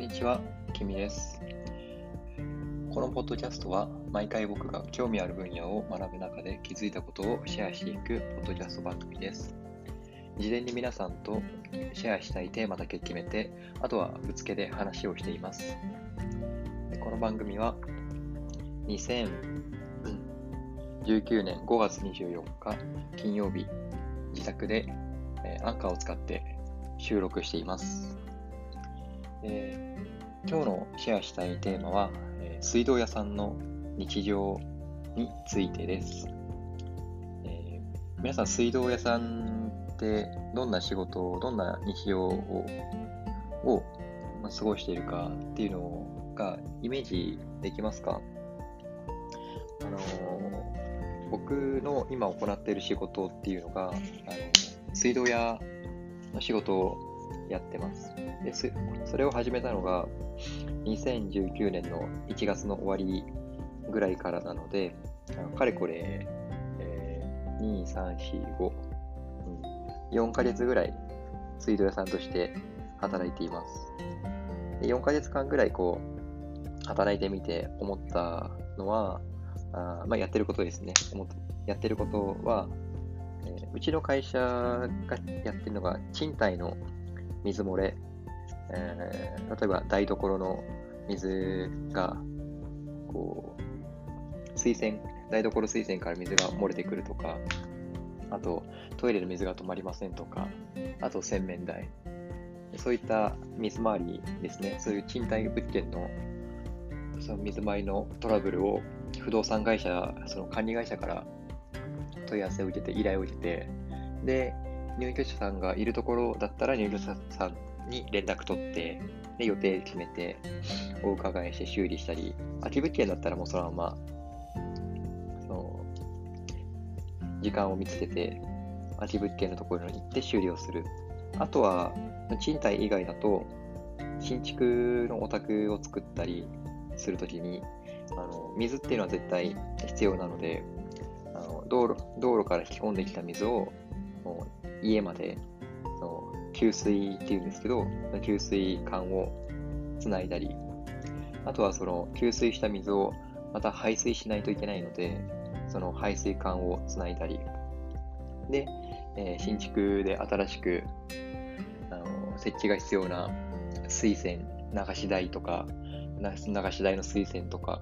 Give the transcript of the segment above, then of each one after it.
んにちは、きみです。このポッドキャストは、毎回僕が興味ある分野を学ぶ中で気づいたことをシェアしていくポッドキャスト番組です。事前に皆さんとシェアしたいテーマだけ決めて、あとはぶつけで話をしています。この番組は、2019年5月24日金曜日、自宅でアンカーを使って収録しています。えー今日のシェアしたいテーマは、えー水道屋さんの日常についてです。えー皆さん、水道屋さんってどんな仕事を、どんな日常をを、まあ過ごしているかっていうのがイメージできますか？あの僕の今行っている仕事っていうのが、あの水道屋の仕事やってます。ですそれを始めたのが2019年の1月の終わりぐらいからなので、かれこれ、えー2、3、4、5、うん、4ヶ月ぐらい水道屋さんとして働いています。で4ヶ月間ぐらいこう働いてみて思ったのは、あーまあ、やってることですね。やってることは、えーうちの会社がやってるのが賃貸の水漏れ、えー例えば台所の水がこう水洗台所水洗から水が漏れてくるとかあとトイレの水が止まりませんとかあと洗面台。そういった水回りですね。そういう賃貸物件のその水回りのトラブルを不動産会社その管理会社から問い合わせを受けて依頼を受けてで入居者さんがいるところだったら入居者さんに連絡取ってで予定決めてお伺いして修理したり空き物件だったらもうそのままその時間を見つけて空き物件のところに行って修理をする。あとは賃貸以外だと新築のお宅を作ったりするときにあの水っていうのは絶対必要なのであの道路道路から引き込んできた水を家までその給水っていうんですけど給水管をつないだりあとはその給水した水をまた排水しないといけないのでその排水管をつないだり。で、えー新築で新しくあの設置が必要な水洗流し台とか流し台の水洗とか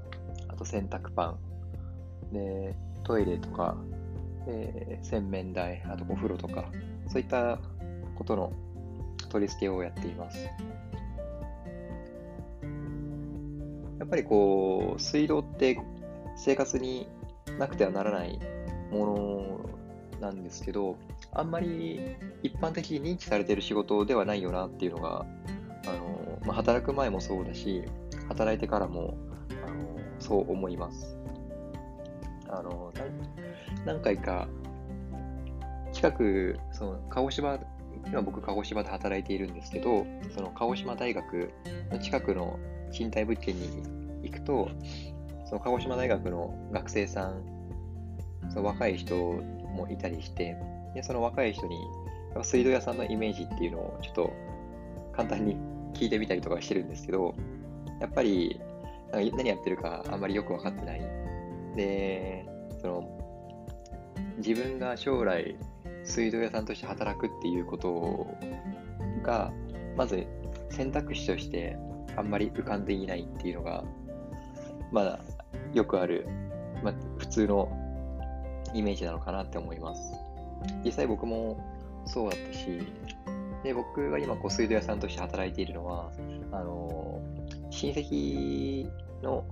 あと洗濯パン。でトイレとか、えー洗面台あとお風呂とかそういったことの取り付けをやっています。やっぱりこう水道って生活になくてはならないものなんですけどあんまり一般的に認知されている仕事ではないよなっていうのがあの、まあ、働く前もそうだし働いてからもあのそう思います。あの何回か近くその鹿児島今僕鹿児島で働いているんですけどその鹿児島大学の近くの賃貸物件に行くとその鹿児島大学の学生さんその若い人もいたりしてでその若い人に水道屋さんのイメージっていうのをちょっと簡単に聞いてみたりとかしてるんですけどやっぱり何やってるかあんまりよく分かってないでその自分が将来水道屋さんとして働くっていうことがまず選択肢としてあんまり浮かんでいないっていうのがまだよくある、まあ、普通のイメージなのかなって思います。実際僕もそうだったしで僕が今こう水道屋さんとして働いているのはあの親戚の、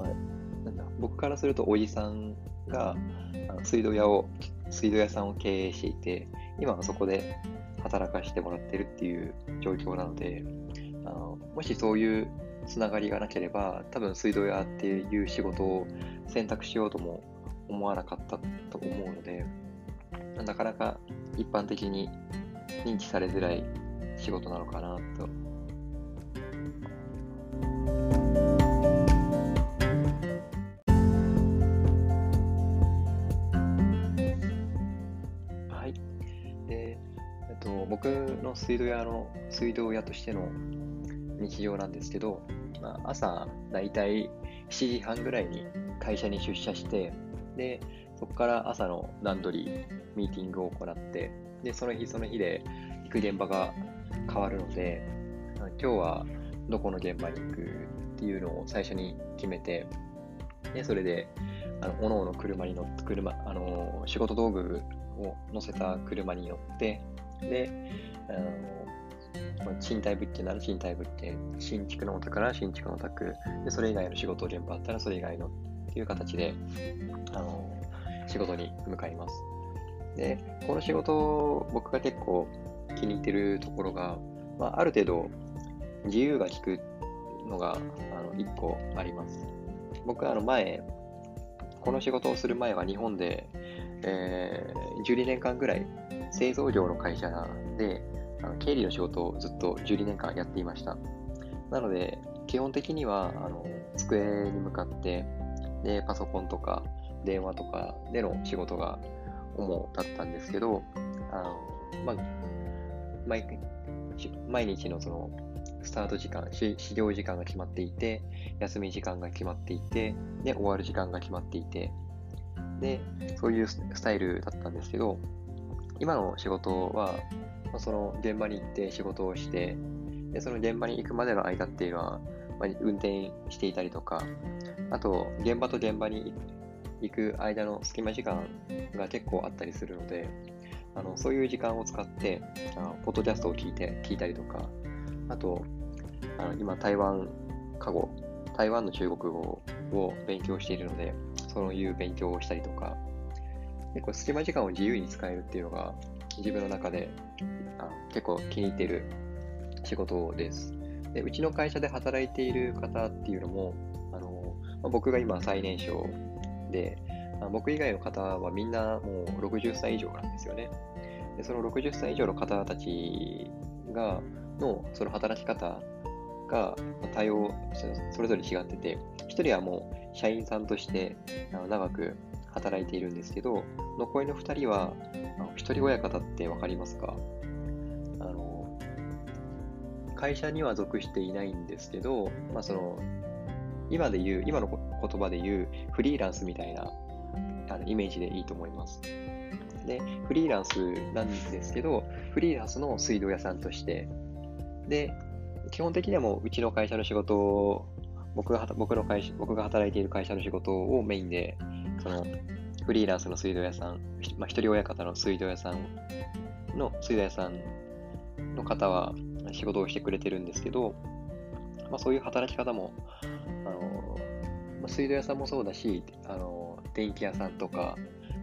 まあ、なんだ僕からするとおじさんがあの水道屋を水道屋さんを経営していて今はそこで働かせてもらってるっていう状況なのであのもしそういうつながりがなければ多分水道屋っていう仕事を選択しようとも思わなかったと思うのでなかなか一般的に認知されづらい仕事なのかなとの水道屋の、水道屋としての日常なんですけど、まあ、朝、だいたい7時半ぐらいに会社に出社して、で、そこから朝の段取り、ミーティングを行って、で、その日その日で行く現場が変わるので、今日はどこの現場に行くっていうのを最初に決めて、で、それで、あの、おのおの車に乗って、車、あの、仕事道具を乗せた車に乗って、で、あの、賃貸物件なら賃貸物件、新築のお宅なら新築のお宅、で、それ以外の仕事現場あったらそれ以外のっていう形で、あの、仕事に向かいます。で、この仕事、僕が結構気に入ってるところが、まあ、ある程度自由が利くのがあの1個あります。僕はあの前、この仕事をする前は日本で、えー、12年間ぐらい製造業の会社であの経理の仕事をずっと12年間やっていました。なので、基本的にはあの机に向かってでパソコンとか電話とかでの仕事が主だったんですけど、あのまあ、毎毎日のそのスタート時間、始業時間が決まっていて、休み時間が決まっていて、で、終わる時間が決まっていて、で、そういうスタイルだったんですけど、今の仕事は、まあ、その現場に行って仕事をして、で、その現場に行くまでの間っていうのは、まあ、運転していたりとか、あと、現場と現場に行く間の隙間時間が結構あったりするので、あのそういう時間を使ってあの、ポッドキャストを聞いて、聞いたりとか、あと、あの今、台湾、過語、台湾の中国語を勉強しているので、そういう勉強をしたりとか、結構隙間時間を自由に使えるっていうのが、自分の中であ結構気に入っている仕事です。でうちの会社で働いている方っていうのも、あのまあ、僕が今最年少で、あ僕以外の方はみんなもう60歳以上なんですよね。でその60歳以上の方たちが、のその働き方が対応、それぞれ違ってて、1人はもう社員さんとして長く働いているんですけど、残りの2人は、あの一人親方って分かりますか？あの会社には属していないんですけど、まあ、その今で言う、今の言葉で言うフリーランスみたいなあのイメージでいいと思います。で、フリーランスなんですけど、フリーランスの水道屋さんとしてで、基本的にはもううちの会社の仕事を、僕が僕の会社僕が働いている会社の仕事をメインで、そのフリーランスの水道屋さん、まあ、一人親方の水道屋さんの水道屋さんの方は仕事をしてくれてるんですけど、まあ、そういう働き方も、あのまあ、水道屋さんもそうだし、あの電気屋さんとか、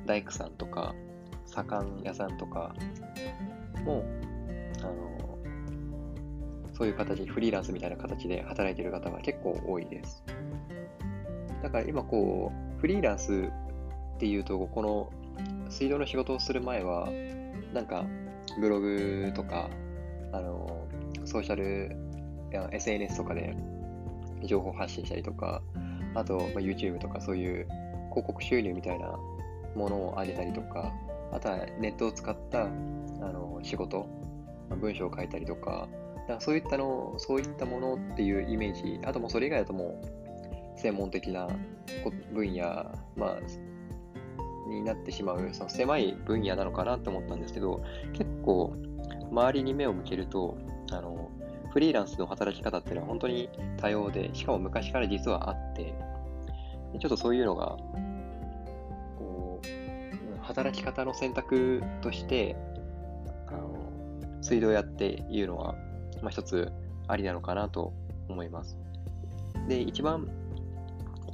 大工さんとか、左官屋さんとかも、あのそういう形、フリーランスみたいな形で働いてる方が結構多いです。だから今こう、フリーランスっていうと、この水道の仕事をする前は、なんかブログとか、あの、ソーシャル、や SNS とかで情報発信したりとか、あと、まあ、YouTube とかそういう広告収入みたいなものを上げたりとか、あとはネットを使ったあの仕事、文章を書いたりとか、だからそういったの、そういったものっていうイメージ、あともうそれ以外だともう専門的な分野、まあ、になってしまう、その狭い分野なのかなと思ったんですけど、結構周りに目を向けると、あの、フリーランスの働き方っていうのは本当に多様で、しかも昔から実はあって、ちょっとそういうのが、こう、働き方の選択として、あの、水道屋っていうのはまあ、一つありなのかなと思います。で、一番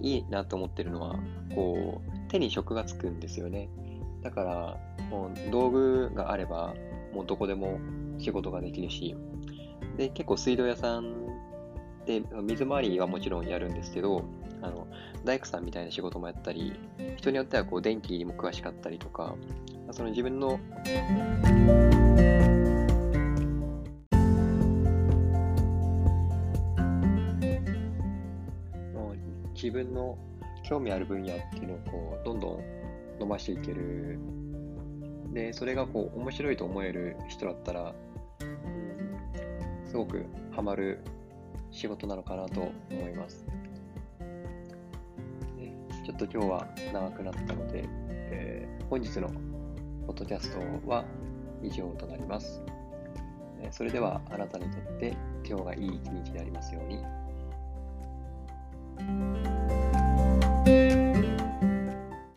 いいなと思ってるのは、こう、手に職がつくんですよね。だから、もう道具があれば、もうどこでも仕事ができるし、で、結構水道屋さんで水回りはもちろんやるんですけど、あの大工さんみたいな仕事もやったり、人によってはこう電気にも詳しかったりとか、その自分の分の興味ある分野っていうのをこうどんどん伸ばしていける。で、それがこう面白いと思える人だったら、すごくハマる仕事なのかなと思います。ちょっと今日は長くなったので、えー、本日のポッドキャストは以上となります。それではあなたにとって今日がいい一日でありますように。